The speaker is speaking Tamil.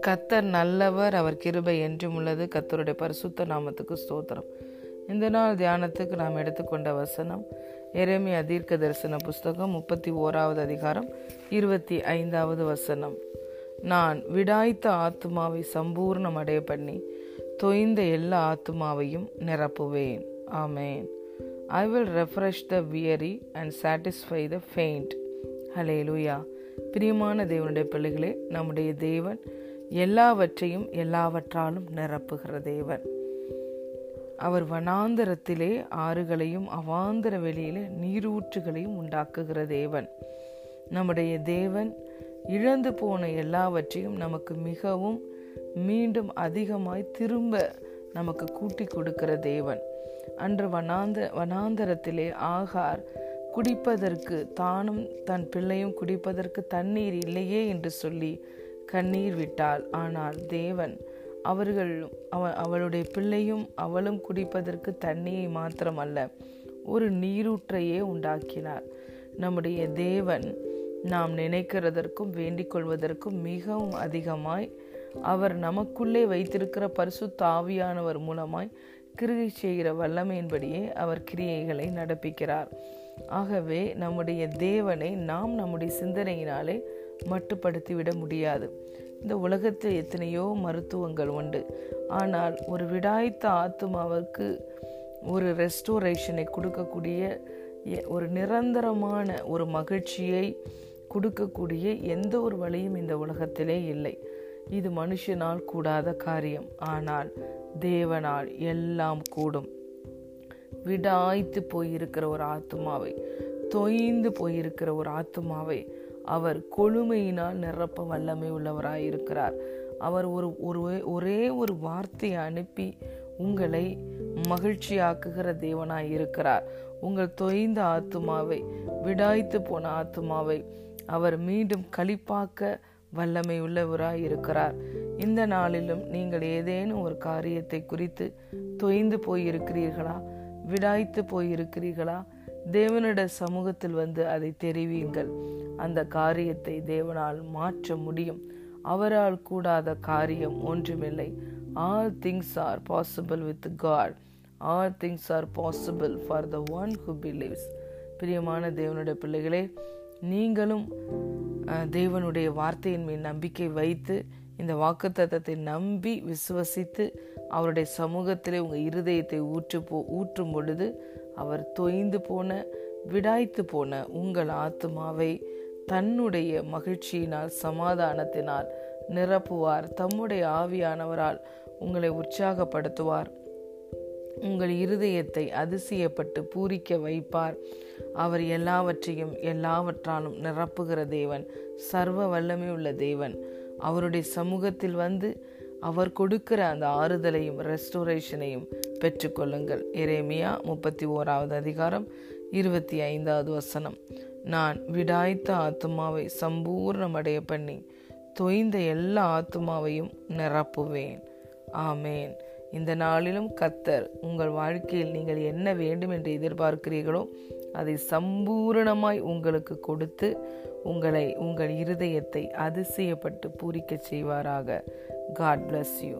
கத்தர் நல்லவர் அவர் கிருபை என்றும் உள்ளது. கத்தருடைய பரிசுத்த நாமத்துக்கு ஸ்தோத்திரம். இந்த நாள் தியானத்துக்கு நாம் எடுத்துக்கொண்ட வசனம் எரேமியா தீர்க்க தரிசன புஸ்தகம் முப்பத்தி ஓராவது அதிகாரம் இருபத்தி ஐந்தாவது வசனம். நான் விடாய்த்த ஆத்துமாவை சம்பூர்ணம் அடைய பண்ணி தொய்ந்த எல்லா ஆத்துமாவையும் நிரப்புவேன். ஆமேன். I will refresh the weary and satisfy the faint hallelujah பிரியமான தேவனுடைய பிள்ளைகளே நம்முடைய தேவன் எல்லாவற்றையும் எல்லாவற்றாலும் நிரப்புகிற தேவன். அவர் வனாந்தரத்திலே ஆறுகளையும் அவாந்தர வெளியிலே நீரூற்றுகளையும் உண்டாக்குகிற தேவன். நம்முடைய தேவன் இழந்து போன எல்லாவற்றையும் நமக்கு மிகவும் மீண்டும் அதிகமாய் திரும்ப நமக்கு கூட்டி கொடுக்கிற தேவன். அன்று வனாந்த வனாந்தரத்திலே ஆகார் குடிப்பதற்கு தானும் தன் பிள்ளையும் குடிப்பதற்கு தண்ணீர் இல்லையே என்று சொல்லி கண்ணீர் விட்டாள். ஆனால் தேவன் அவர்கள் அவ அவளுடைய பிள்ளையும் அவளும் குடிப்பதற்கு தண்ணியை மாத்திரமல்ல ஒரு நீரூற்றையே உண்டாக்கினார். நம்முடைய தேவன் நாம் நினைக்கிறதற்கும் வேண்டிக் கொள்வதற்கும் மிகவும் அதிகமாய் அவர் நமக்குள்ளே வைத்திருக்கிற பரிசு தாவியானவர் மூலமாய் கிரியை செய்கிற வல்லமையின்படியே அவர் கிரியைகளை நடப்பிக்கிறார். ஆகவே நம்முடைய தேவனை நாம் நம்முடைய சிந்தனையினாலே மட்டுப்படுத்திவிட முடியாது. இந்த உலகத்தில் எத்தனையோ மருத்துவங்கள் உண்டு. ஆனால் ஒரு விடாய்த்த ஆத்மாவுக்கு ஒரு ரெஸ்டோரேஷனை கொடுக்கக்கூடிய ஒரு நிரந்தரமான ஒரு மகிழ்ச்சியை கொடுக்கக்கூடிய எந்த ஒரு வழியும் இந்த உலகத்திலே இல்லை. இது மனுஷனால் கூடாத காரியம். ஆனால் தேவனால் எல்லாம் கூடும். விடாய்த்து போயிருக்கிற ஒரு ஆத்மாவை தொய்ந்து போயிருக்கிற ஒரு ஆத்மாவை அவர் கொழுமையினால் நிரப்ப வல்லமை உள்ளவராயிருக்கிறார். அவர் ஒரு ஒரு ஒரே ஒரு வார்த்தையை அனுப்பி உங்களை மகிழ்ச்சியாக்குகிற தேவனாய் இருக்கிறார் உங்கள் தொய்ந்த ஆத்துமாவை விடாய்த்து போன ஆத்துமாவை அவர் மீண்டும் களிப்பாக்க வல்லமை உள்ளவராய் இருக்கிறார் இந்த நாளிலும் நீங்கள் ஏதேனும் ஒரு காரியத்தை குறித்து தொய்ந்து போயிருக்கிறீர்களா? விடாய்த்து போயிருக்கிறீர்களா? தேவனிட சமூகத்தில் வந்து அதை தெரிவியுங்கள். அந்த காரியத்தை தேவனால் மாற்ற முடியும். அவரால் கூடாத காரியம் ஒன்றுமில்லை. All things are possible with God all things are possible for the one who believes பிரியமான தேவனுடைய பிள்ளைகளே நீங்களும் தேவனுடைய வார்த்தையின் மீன் நம்பிக்கை வைத்து இந்த வாக்குத்தத்தை நம்பி விசுவசித்து அவருடைய சமூகத்திலே உங்கள் இருதயத்தை ஊற்று போ ஊற்றும் பொழுது அவர் தொய்ந்து போன விடாய்த்து போன உங்கள் ஆத்மாவை தன்னுடைய மகிழ்ச்சியினால் சமாதானத்தினால் நிரப்புவார். தம்முடைய ஆவியானவரால் உங்களை உற்சாகப்படுத்துவார். உங்கள் இருதயத்தை அதிசயப்பட்டு பூரிக்க வைப்பார். அவர் எல்லாவற்றையும் எல்லாவற்றாலும் நிரப்புகிற தேவன் சர்வ வல்லமை உள்ள தேவன். அவருடைய சமூகத்தில் வந்து அவர் கொடுக்கிற அந்த ஆறுதலையும் ரெஸ்டோரேஷனையும் பெற்றுக்கொள்ளுங்கள். எரேமியா முப்பத்தி ஓராவது அதிகாரம் இருபத்தி ஐந்தாவது வசனம். நான் விடாய்த்த ஆத்மாவை சம்பூர்ணமடைய பண்ணி தொய்ந்த எல்லா ஆத்மாவையும் நிரப்புவேன். ஆமேன். இந்த நாளிலும் கத்தர் உங்கள் வாழ்க்கையில் நீங்கள் என்ன வேண்டும் என்று எதிர்பார்க்கிறீர்களோ அதை சம்பூரணமாய் உங்களுக்கு கொடுத்து உங்களை உங்கள் இருதயத்தை அதிசயப்பட்டு பூரிக்கச் செய்வாராக. God bless you